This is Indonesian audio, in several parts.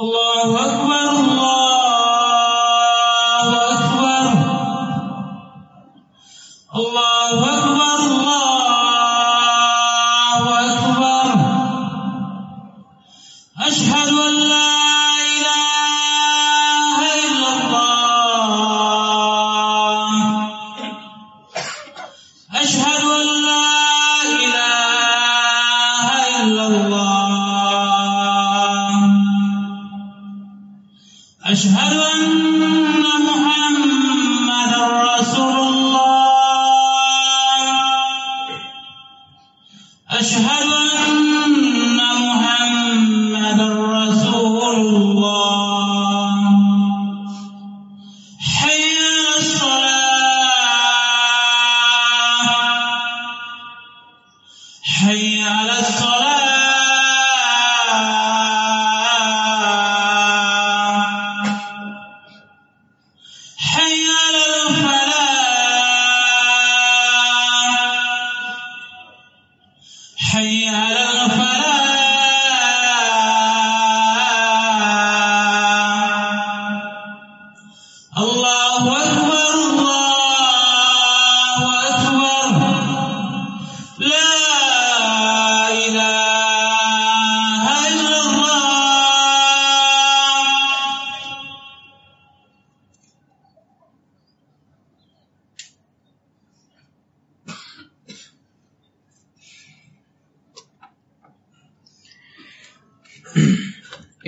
الله أكبر الله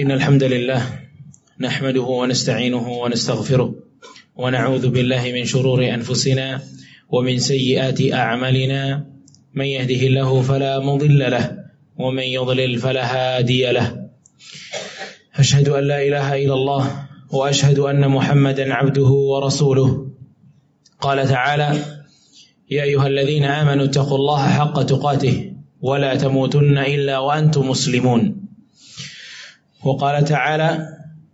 إن الحمد لله نحمده ونستعينه ونستغفره ونعوذ بالله من شرور أنفسنا ومن سيئات أعمالنا. من يهده الله فلا مضل له ومن يضلل فلا هادي له. أشهد أن لا إله إلا الله وأشهد أن محمدا عبده ورسوله. قال تعالى يا أيها الذين آمنوا اتقوا الله حق تقاته ولا تموتن إلا وأنتم مسلمون. وقال تعالى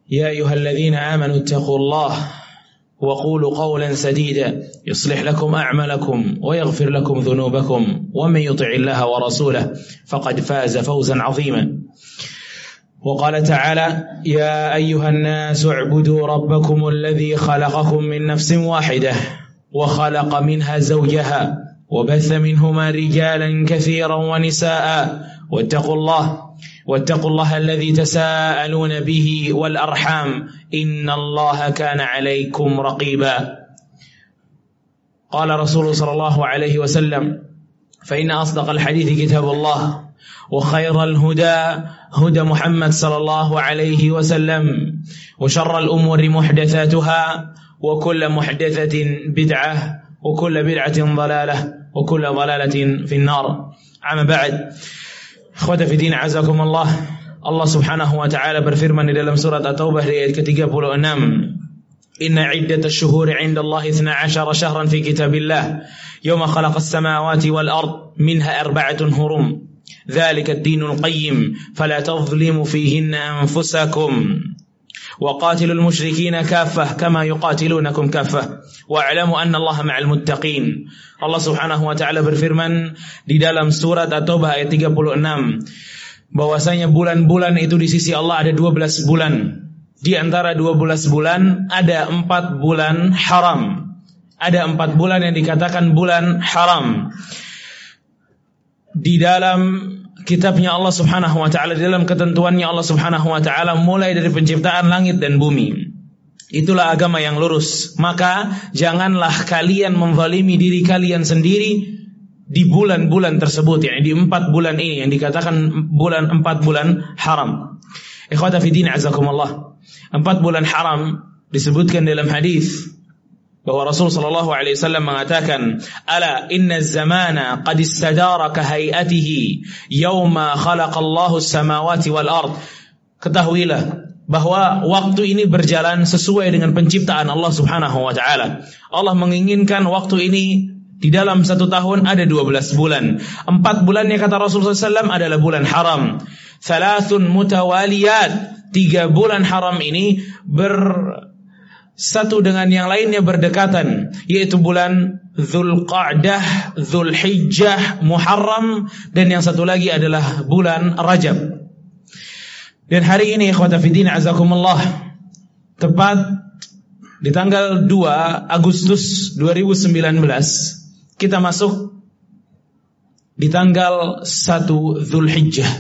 يا أيها الذين آمنوا اتقوا الله وقولوا قولا سديدا يصلح لكم أعمالكم ويغفر لكم ذنوبكم ومن يطع الله ورسوله فقد فاز فوزا عظيما. وقال تعالى يا أيها الناس اعبدوا ربكم الذي خلقكم من نفس واحدة وخلق منها زوجها وبث منهما رجالا كثيرا ونساء. واتقوا الله واتقوا الله الذي تساءلون به والأرحام. إن الله كان عليكم رقيبا. قال رسول صلى الله عليه وسلم فإن أصدق الحديث كتاب الله وخير الهدى هدى محمد صلى الله عليه وسلم وشر الأمور محدثاتها وكل محدثة بدعة وكل بدعة ضلالة وكل ضلالة في النار. عما بعد أخوات في دين عزكم الله. الله سبحانه وتعالى برفرمن إلى لم سورة التوبة لأيات كتيجة بولو إن عدة الشهور عند الله 12 شهرا في كتاب الله. يوم خلق السماوات والأرض منها أربعة هرم. ذلك الدين القيم. فلا تظلموا فيهن أنفسكم. وقاتلوا المشركين كافة كما يقاتلونكم كافة واعلموا أن الله مع المتقين Allah Subhanahu wa taala berfirman di dalam surat At-Taubah ayat 36 bahwasanya bulan-bulan itu di sisi Allah ada 12 bulan. Di antara 12 bulan ada 4 bulan haram. Ada 4 bulan yang dikatakan bulan haram. Di dalam kitabnya Allah Subhanahu wa taala, di dalam ketentuannya Allah Subhanahu wa taala mulai dari penciptaan langit dan bumi. Itulah agama yang lurus. Maka janganlah kalian memzalimi diri kalian sendiri di bulan-bulan tersebut, yakni di empat bulan ini yang dikatakan bulan empat bulan haram. Ikhwata fi din azakumullah. Empat bulan haram disebutkan dalam hadis bahwa Rasul sallallahu alaihi wasallam mengatakan, "Ala inna zamana qad istadara ka hayatihi yawma khalaqallahu as-samawati wal ard." Ketahuilah bahwa waktu ini berjalan sesuai dengan penciptaan Allah Subhanahu wa taala. Allah menginginkan waktu ini di dalam satu tahun ada 12 bulan. Empat bulannya kata Rasulullah SAW adalah bulan haram. Thalathun mutawaliyat. Tiga bulan haram ini ber satu dengan yang lainnya berdekatan yaitu bulan Zulqa'dah, Zulhijjah, Muharram dan yang satu lagi adalah bulan Rajab. Dan hari ini ikhwata fiddin azakumullah tepat di tanggal 2 Agustus 2019 kita masuk di tanggal 1 Zulhijjah.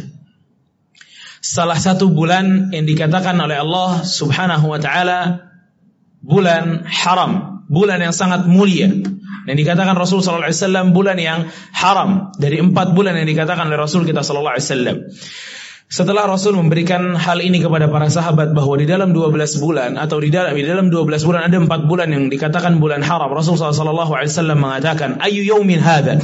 Salah satu bulan yang dikatakan oleh Allah Subhanahu wa taala bulan haram, bulan yang sangat mulia. Dan dikatakan Rasul sallallahu alaihi wasallam bulan yang haram dari empat bulan yang dikatakan oleh Rasul kita sallallahu alaihi wasallam. Setelah Rasul memberikan hal ini kepada para sahabat bahwa di dalam 12 bulan atau di dalam di dalam 12 bulan ada empat bulan yang dikatakan bulan haram. Rasul sallallahu alaihi wasallam mengatakan, "Ayu yaumin hadza?"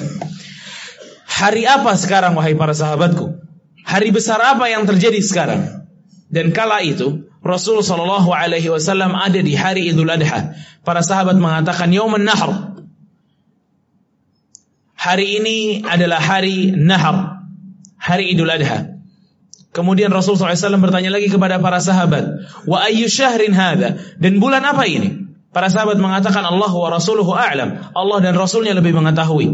Hari apa sekarang wahai para sahabatku? Hari besar apa yang terjadi sekarang? Dan kala itu Rasul sallallahu alaihi wasallam ada di hari Idul Adha. Para sahabat mengatakan yaumun nahr. Hari ini adalah hari Nahar, hari Idul Adha. Kemudian Rasul SAW bertanya lagi kepada para sahabat, Wa ayyu syahrin hadha? Dan bulan apa ini? Para sahabat mengatakan Allah wa rasuluhu a'lam. Allah dan Rasulnya lebih mengetahui.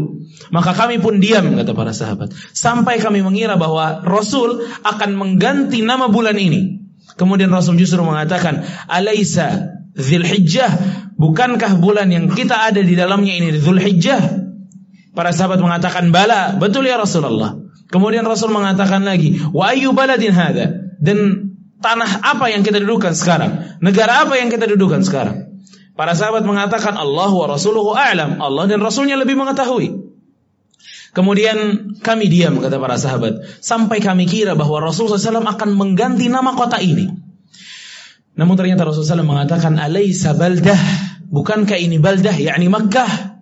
Maka kami pun diam, kata para sahabat. Sampai kami mengira bahwa Rasul akan mengganti nama bulan ini. Kemudian Rasul justru mengatakan, Alaysa Zulhijjah, bukankah bulan yang kita ada di dalamnya ini Zulhijjah? Para sahabat mengatakan bala, betul ya Rasulullah. Kemudian Rasul mengatakan lagi, wa ayu baladin hada? Dan tanah apa yang kita dudukan sekarang? Negara apa yang kita dudukan sekarang? Para sahabat mengatakan Allah wa rasuluhu a'lam. Allah dan Rasulnya lebih mengetahui. Kemudian kami diam kata para sahabat sampai kami kira bahwa Rasulullah SAW akan mengganti nama kota ini. Namun ternyata Rasulullah SAW mengatakan alaysa baldah bukankah ini baldah yakni Makkah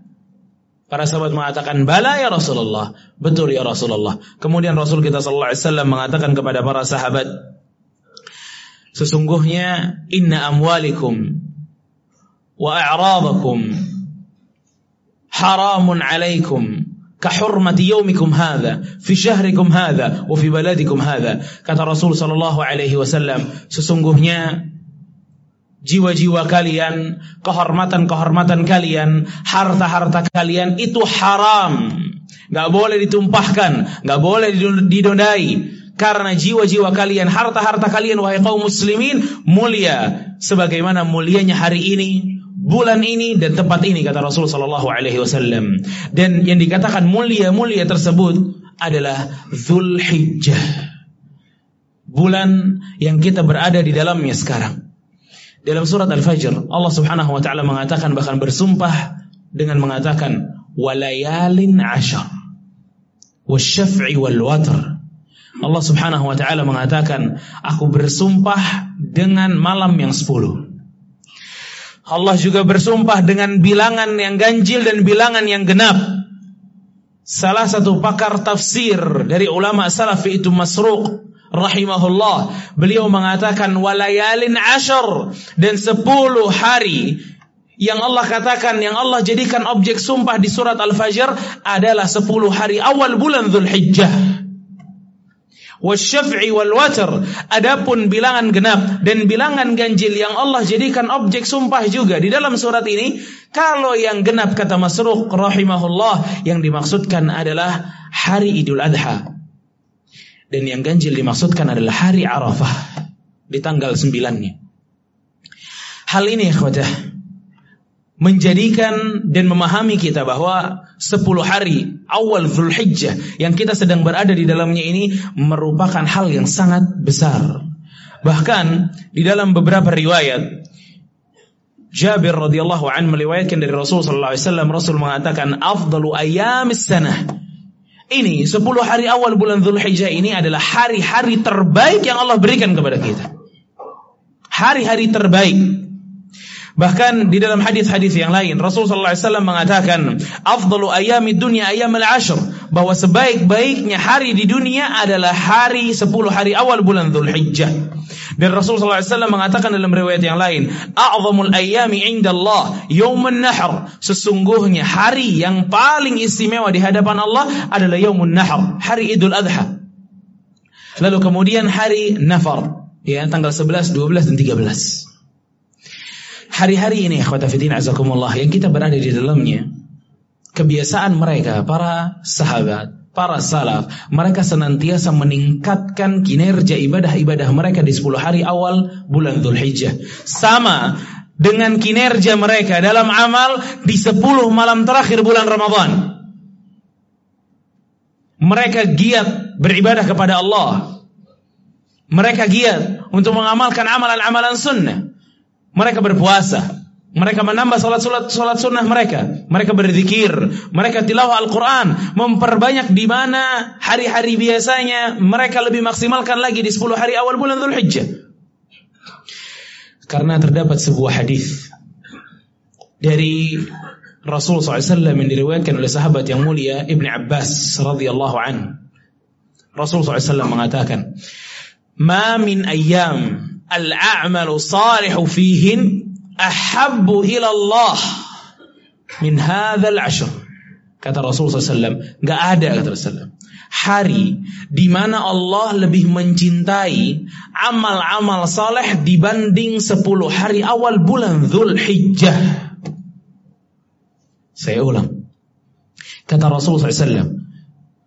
Para sahabat mengatakan, "Bala ya Rasulullah." Betul ya Rasulullah. Kemudian Rasul kita sallallahu alaihi wasallam mengatakan kepada para sahabat, "Sesungguhnya inna amwalikum wa a'radakum haramun 'alaikum yaumikum hadha fi syahrikum hadha wa fi baladikum hadha." Kata Rasul sallallahu alaihi wasallam, sesungguhnya jiwa-jiwa kalian, kehormatan-kehormatan kalian, harta-harta kalian itu haram. Gak boleh ditumpahkan, gak boleh didondai. Karena jiwa-jiwa kalian, harta-harta kalian, wahai kaum muslimin, mulia. Sebagaimana mulianya hari ini, bulan ini, dan tempat ini, kata Rasulullah Sallallahu Alaihi Wasallam. Dan yang dikatakan mulia-mulia tersebut adalah Zulhijjah. Bulan yang kita berada di dalamnya sekarang. Dalam surat Al-Fajr, Allah Subhanahu wa taala mengatakan bahkan bersumpah dengan mengatakan walayalin ashar wasyaf'i wal. Allah Subhanahu wa taala mengatakan, aku bersumpah dengan malam yang sepuluh. Allah juga bersumpah dengan bilangan yang ganjil dan bilangan yang genap. Salah satu pakar tafsir dari ulama salaf itu Masruq rahimahullah beliau mengatakan walayalin ashar dan sepuluh hari yang Allah katakan yang Allah jadikan objek sumpah di surat Al-Fajr adalah sepuluh hari awal bulan Zulhijjah wasyaf'i wal watr adapun bilangan genap dan bilangan ganjil yang Allah jadikan objek sumpah juga di dalam surat ini kalau yang genap kata Masruq rahimahullah yang dimaksudkan adalah hari Idul Adha dan yang ganjil dimaksudkan adalah hari Arafah di tanggal sembilannya. Hal ini ikhwatah menjadikan dan memahami kita bahwa 10 hari awal Zulhijjah yang kita sedang berada di dalamnya ini merupakan hal yang sangat besar. Bahkan di dalam beberapa riwayat Jabir radhiyallahu anhu meriwayatkan dari Rasul sallallahu alaihi wasallam Rasul mengatakan afdalu ayamis sanah ini 10 hari awal bulan Zulhijjah ini adalah hari-hari terbaik yang Allah berikan kepada kita. Hari-hari terbaik. Bahkan di dalam hadis-hadis yang lain Rasulullah SAW mengatakan afdalu ayami dunia ayam al-ashr bahwa sebaik-baiknya hari di dunia adalah hari 10 hari awal bulan Zulhijjah. Dan Rasulullah SAW mengatakan dalam riwayat yang lain, "A'zamul ayyami 'inda Allah yaumun nahr." Sesungguhnya hari yang paling istimewa di hadapan Allah adalah yaumun nahr, hari Idul Adha. Lalu kemudian hari Nafar, ya tanggal 11, 12 dan 13. Hari-hari ini ikhwata fiddin azakumullah yang kita berada di dalamnya kebiasaan mereka para sahabat, para salaf, mereka senantiasa meningkatkan kinerja ibadah-ibadah mereka di 10 hari awal bulan Dzulhijjah. Sama dengan kinerja mereka dalam amal di 10 malam terakhir bulan Ramadan. Mereka giat beribadah kepada Allah. Mereka giat untuk mengamalkan amalan-amalan sunnah. Mereka berpuasa. Mereka menambah salat salat salat sunnah mereka. Mereka berzikir, mereka tilawah Al-Qur'an, memperbanyak di mana hari-hari biasanya mereka lebih maksimalkan lagi di 10 hari awal bulan Dzulhijjah. Karena terdapat sebuah hadis dari Rasul SAW yang diriwayatkan oleh sahabat yang mulia Ibn Abbas radhiyallahu an. Rasul SAW mengatakan, "Ma min ayyam al-a'malu salihu fihin ahabbu ila Allah min hadzal ashr. Kata Rasulullah SAW, nggak ada kata Rasulullah. Hari di mana Allah lebih mencintai amal-amal saleh dibanding 10 hari awal bulan Dzulhijjah. Saya ulang. Kata Rasulullah SAW,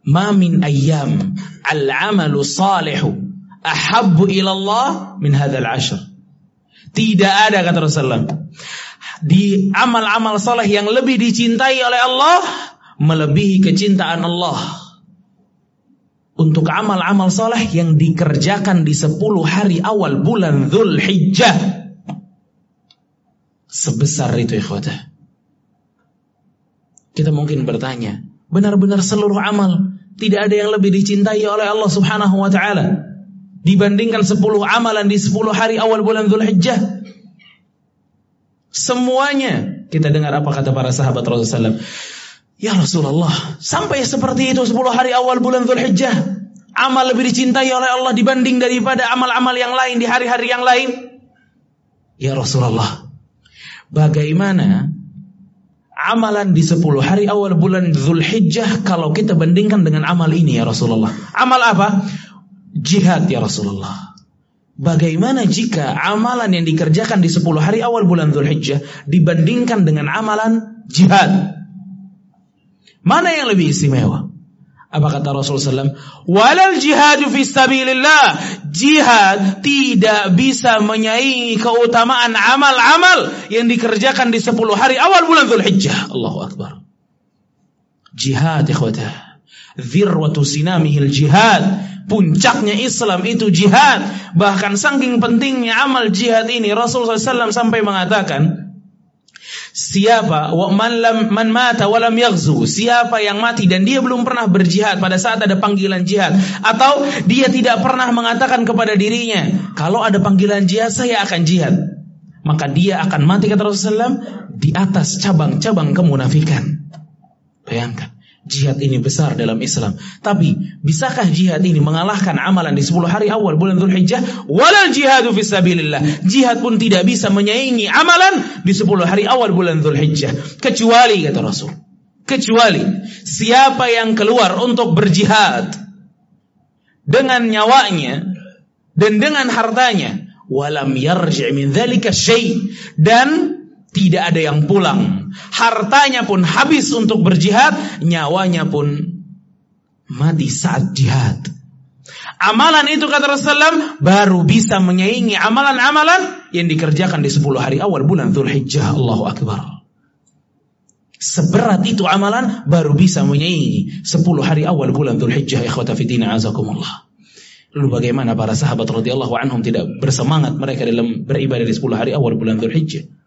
"Ma min ayyam al-amalu salihu ahabbu ila Allah min hadzal ashr." Tidak ada kata Rasulullah. Di amal-amal soleh yang lebih dicintai oleh Allah melebihi kecintaan Allah. Untuk amal-amal soleh yang dikerjakan di 10 hari awal bulan Dhul Hijjah. Sebesar itu ikhwatah. Kita mungkin bertanya, benar-benar seluruh amal tidak ada yang lebih dicintai oleh Allah Subhanahu wa taala dibandingkan 10 amalan di 10 hari awal bulan Dzulhijjah. Semuanya kita dengar apa kata para sahabat Rasulullah SAW. Ya Rasulullah, sampai seperti itu 10 hari awal bulan Dzulhijjah, amal lebih dicintai oleh Allah dibanding daripada amal-amal yang lain di hari-hari yang lain. Ya Rasulullah, bagaimana amalan di 10 hari awal bulan Dzulhijjah kalau kita bandingkan dengan amal ini ya Rasulullah? Amal apa? Jihad ya Rasulullah. Bagaimana jika amalan yang dikerjakan di 10 hari awal bulan Zulhijjah dibandingkan dengan amalan jihad? Mana yang lebih istimewa? Apa kata Rasulullah SAW? Walal jihadu fi stabilillah. Jihad tidak bisa menyaingi keutamaan amal-amal yang dikerjakan di 10 hari awal bulan Zulhijjah. Allahu Akbar. Jihad ikhwatah. Dhirwatu sinamihil jihad puncaknya Islam itu jihad. Bahkan saking pentingnya amal jihad ini Rasulullah SAW sampai mengatakan Siapa man lam man mata walam yaghzu, siapa yang mati dan dia belum pernah berjihad pada saat ada panggilan jihad atau dia tidak pernah mengatakan kepada dirinya, kalau ada panggilan jihad saya akan jihad. Maka dia akan mati kata Rasulullah SAW di atas cabang-cabang kemunafikan. Bayangkan jihad ini besar dalam Islam. Tapi bisakah jihad ini mengalahkan amalan di 10 hari awal bulan Dzulhijjah? Walal jihadu fisabilillah. Jihad pun tidak bisa menyaingi amalan di 10 hari awal bulan Dzulhijjah. Kecuali kata Rasul. Kecuali siapa yang keluar untuk berjihad dengan nyawanya dan dengan hartanya walam yarji' min dzalika syai' dan tidak ada yang pulang. Hartanya pun habis untuk berjihad, nyawanya pun mati saat jihad. Amalan itu kata Rasulullah baru bisa menyaingi amalan-amalan yang dikerjakan di 10 hari awal bulan Dzulhijjah. Allahu Akbar. Seberat itu amalan baru bisa menyaingi 10 hari awal bulan Dzulhijjah ikhwata fitina azakumullah. Lalu bagaimana para sahabat radhiyallahu anhum tidak bersemangat mereka dalam beribadah di 10 hari awal bulan Dzulhijjah?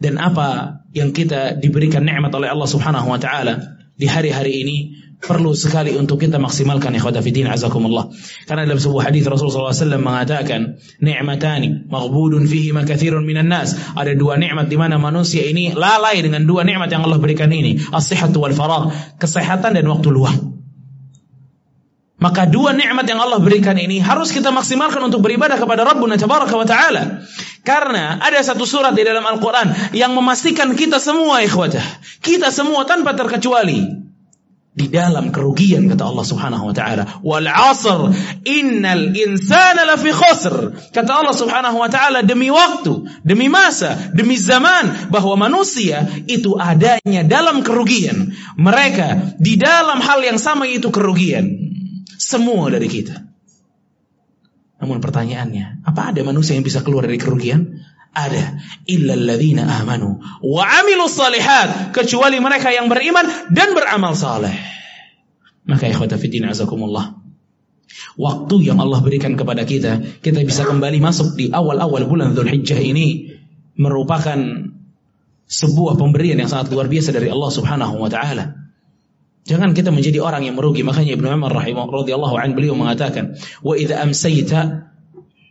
Dan apa yang kita diberikan nikmat oleh Allah Subhanahu wa taala di hari-hari ini perlu sekali untuk kita maksimalkan ikhwata fillah azakumullah. Karena dalam sebuah hadis Rasulullah SAW mengatakan, "Ni'matani maghbudun fihi ma katsirun minan nas." Ada dua nikmat di mana manusia ini lalai dengan dua nikmat yang Allah berikan ini, as-sihhatu wal faragh, kesehatan dan waktu luang. Maka dua nikmat yang Allah berikan ini harus kita maksimalkan untuk beribadah kepada Rabbuna Tabaraka wa Ta'ala. Karena ada satu surat di dalam Al-Quran yang memastikan kita semua ikhwatah. Kita semua tanpa terkecuali. di dalam kerugian kata Allah Subhanahu wa taala. Wal 'asr innal insana lafi khusr. Kata Allah Subhanahu wa taala demi waktu, demi masa, demi zaman bahwa manusia itu adanya dalam kerugian. Mereka di dalam hal yang sama itu kerugian. Semua dari kita. Namun pertanyaannya, apa ada manusia yang bisa keluar dari kerugian? Ada. Illa alladzina amanu wa amilu salihat. Kecuali mereka yang beriman dan beramal saleh. Maka ikhwata fiddin azakumullah. Waktu yang Allah berikan kepada kita, kita bisa kembali masuk di awal-awal bulan Dhul Hijjah ini merupakan sebuah pemberian yang sangat luar biasa dari Allah Subhanahu wa taala. Jangan kita menjadi orang yang merugi. Makanya Ibnu Umar radhiyallahu an beliau mengatakan, "Wa idza amsayta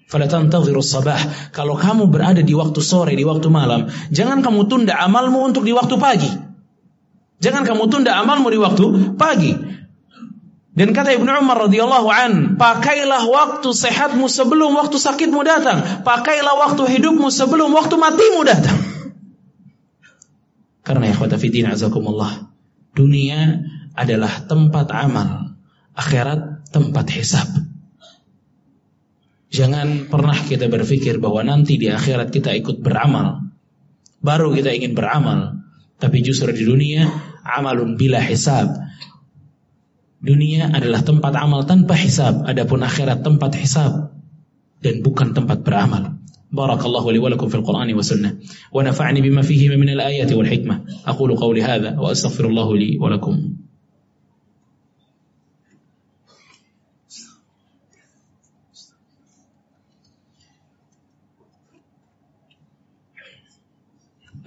fala tantadhiru sabah." Kalau kamu berada di waktu sore, di waktu malam, jangan kamu tunda amalmu untuk di waktu pagi. Jangan kamu tunda amalmu di waktu pagi. Dan kata Ibnu Umar radhiyallahu an, pakailah waktu sehatmu sebelum waktu sakitmu datang. Pakailah waktu hidupmu sebelum waktu matimu datang. Karena ya fiddin azakumullah. Dunia adalah tempat amal, akhirat tempat hisab. Jangan pernah kita berpikir bahwa nanti di akhirat kita ikut beramal. Baru kita ingin beramal. Tapi justru di dunia, amalun bila hisab Dunia adalah tempat amal tanpa hisab, adapun akhirat tempat hisab dan bukan tempat beramal. Barakallahu li wa lakum fil Qur'ani wa sunnah wa nafa'ni bima fihi min al-ayati wal hikmah. Aqulu qawli hadha wa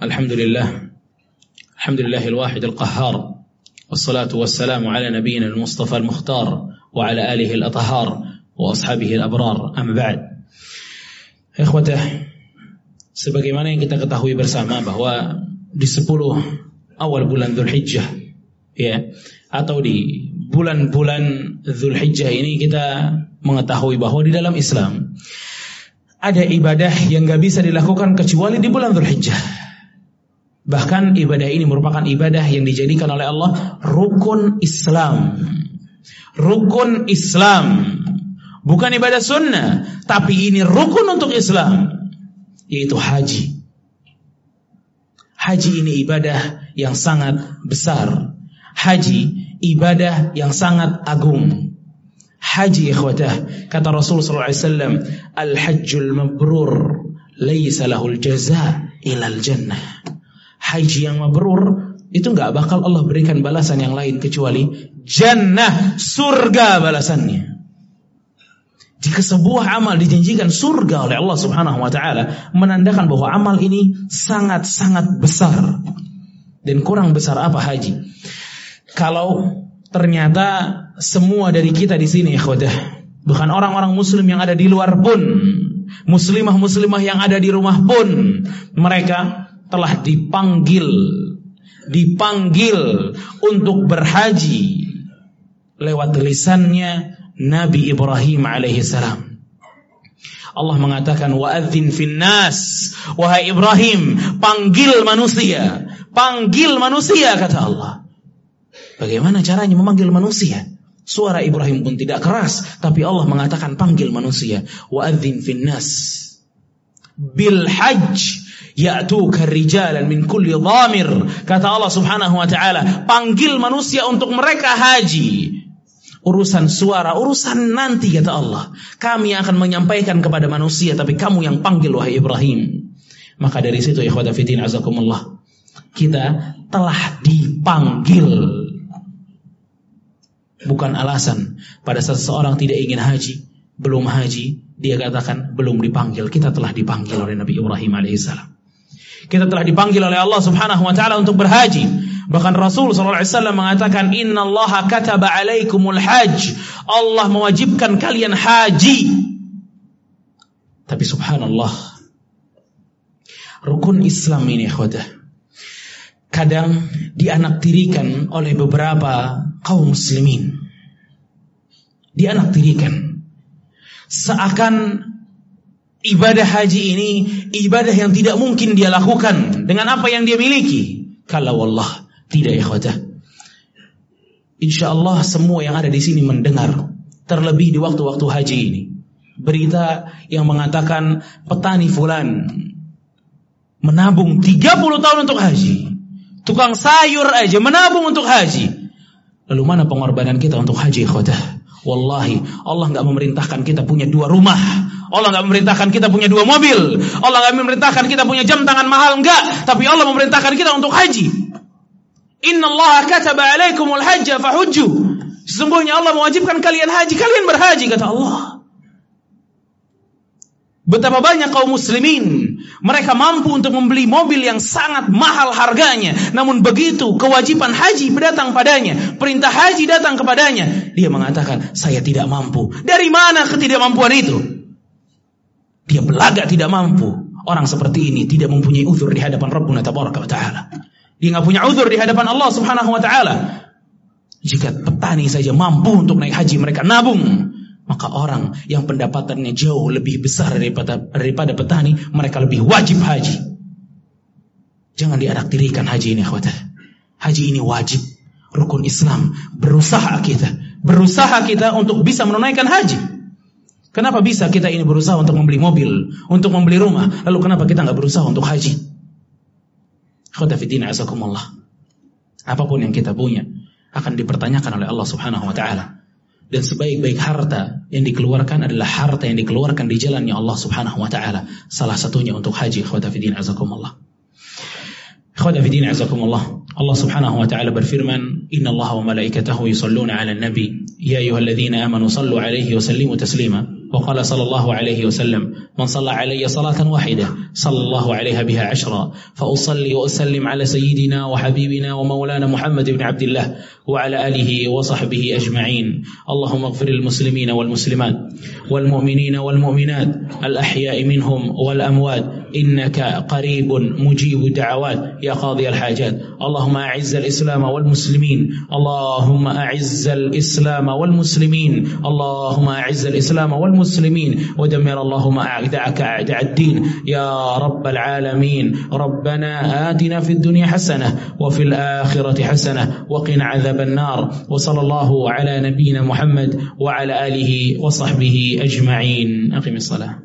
الحمد لله الحمد لله الواحد القهار والصلاة والسلام على نبينا المصطفى المختار وعلى آله الأطهار وأصحابه الأبرار أما بعد إخوته sebagaimana yang kita ketahui bersama bahwa di 10 awal bulan Dzulhijjah ya atau di bulan-bulan Dzulhijjah ini kita mengetahui bahwa di dalam Islam ada ibadah yang gak bisa dilakukan kecuali di bulan Dzulhijjah Bahkan ibadah ini merupakan ibadah yang dijadikan oleh Allah rukun Islam. Rukun Islam. Bukan ibadah sunnah, tapi ini rukun untuk Islam, yaitu haji. Haji ini ibadah yang sangat besar. Haji ibadah yang sangat agung. Haji ikhwatah, kata Rasul sallallahu alaihi wasallam, al-hajjul mabrur laisa lahul jaza ilal jannah haji yang mabrur itu nggak bakal Allah berikan balasan yang lain kecuali jannah surga balasannya. Jika sebuah amal dijanjikan surga oleh Allah Subhanahu wa taala, menandakan bahwa amal ini sangat-sangat besar. Dan kurang besar apa haji? Kalau ternyata semua dari kita di sini ikhwadah, bukan orang-orang muslim yang ada di luar pun, muslimah-muslimah yang ada di rumah pun, mereka telah dipanggil dipanggil untuk berhaji lewat lisannya Nabi Ibrahim alaihi salam. Allah mengatakan wa'adzin finnas wahai Ibrahim panggil manusia panggil manusia kata Allah. Bagaimana caranya memanggil manusia? Suara Ibrahim pun tidak keras tapi Allah mengatakan panggil manusia. Wa'adzin finnas bil hajj ya'tuka rijalan min kulli dhamir. Kata Allah Subhanahu wa taala panggil manusia untuk mereka haji. Urusan suara urusan nanti kata Allah. Kami akan menyampaikan kepada manusia tapi kamu yang panggil wahai Ibrahim. Maka dari situ ikhwata fitin azakumullah kita telah dipanggil. Bukan alasan. Pada saat seseorang tidak ingin haji belum haji dia katakan belum dipanggil. Kita telah dipanggil oleh Nabi Ibrahim alaihissalam kita telah dipanggil oleh Allah Subhanahu wa taala untuk berhaji. Bahkan Rasul sallallahu alaihi wasallam mengatakan innallaha kataba alaikumul hajj. Allah mewajibkan kalian haji. Tapi subhanallah rukun Islam ini ikhwatah kadang dianaktirikan oleh beberapa kaum muslimin. Dianaktirikan seakan ibadah haji ini ibadah yang tidak mungkin dia lakukan dengan apa yang dia miliki. Kalau Allah tidak ikhwatah. Insya Allah semua yang ada di sini mendengar. Terlebih di waktu-waktu haji ini. Berita yang mengatakan petani fulan menabung 30 tahun untuk haji. Tukang sayur aja menabung untuk haji. Lalu mana pengorbanan kita untuk haji khotah? Wallahi Allah nggak memerintahkan kita punya dua rumah Allah nggak memerintahkan kita punya dua mobil Allah nggak memerintahkan kita punya jam tangan mahal enggak Tapi Allah memerintahkan kita untuk haji Inna Allah kataba alaikumul hajja fahujju Sesungguhnya Allah mewajibkan kalian haji Kalian berhaji kata Allah Betapa banyak kaum muslimin mereka mampu untuk membeli mobil yang sangat mahal harganya. Namun begitu kewajiban haji datang padanya, perintah haji datang kepadanya, dia mengatakan, "Saya tidak mampu." Dari mana ketidakmampuan itu? Dia belagak tidak mampu. Orang seperti ini tidak mempunyai uzur di hadapan Rabbuna tabaraka wa taala. Dia nggak punya uzur di hadapan Allah Subhanahu wa taala. Jika petani saja mampu untuk naik haji, mereka nabung maka orang yang pendapatannya jauh lebih besar daripada daripada petani, mereka lebih wajib haji. Jangan diadaktirikan haji ini, khawatir. Haji ini wajib, rukun Islam. Berusaha kita, berusaha kita untuk bisa menunaikan haji. Kenapa bisa kita ini berusaha untuk membeli mobil, untuk membeli rumah, lalu kenapa kita nggak berusaha untuk haji? Khawatafidina azakumullah. Apa pun yang kita punya akan dipertanyakan oleh Allah Subhanahu wa taala dan sebaik-baik harta yang dikeluarkan adalah harta yang dikeluarkan di jalannya Allah Subhanahu wa taala. Salah satunya untuk haji fillah azakumullah. Fillah azakumullah. Allah Subhanahu wa taala berfirman, "Inna Allah wa malaikatahu yusalluna 'alan nabi, ya ayyuhalladzina amanu sallu 'alaihi wa sallimu taslima." وقال صلى الله عليه وسلم من صلى علي صلاة واحدة صلى الله عليها بها عشرا. فأصلي وأسلم على سيدنا وحبيبنا ومولانا محمد بن عبد الله وعلى آله وصحبه أجمعين. اللهم اغفر للمسلمين والمسلمات والمؤمنين والمؤمنات الأحياء منهم والأموات إنك قريب مجيب الدعوات. يا قاضي الحاجات. اللهم أعز الإسلام والمسلمين. اللهم أعز الإسلام والمسلمين. اللهم أعز الإسلام والمسلمين. المسلمين ودمر اللهم أعداءك أعداء الدين. يا رب العالمين. ربنا آتنا في الدنيا حسنة وفي الآخرة حسنة وقنا عذاب النار. وصلى الله على نبينا محمد وعلى آله وصحبه أجمعين. أقم الصلاة.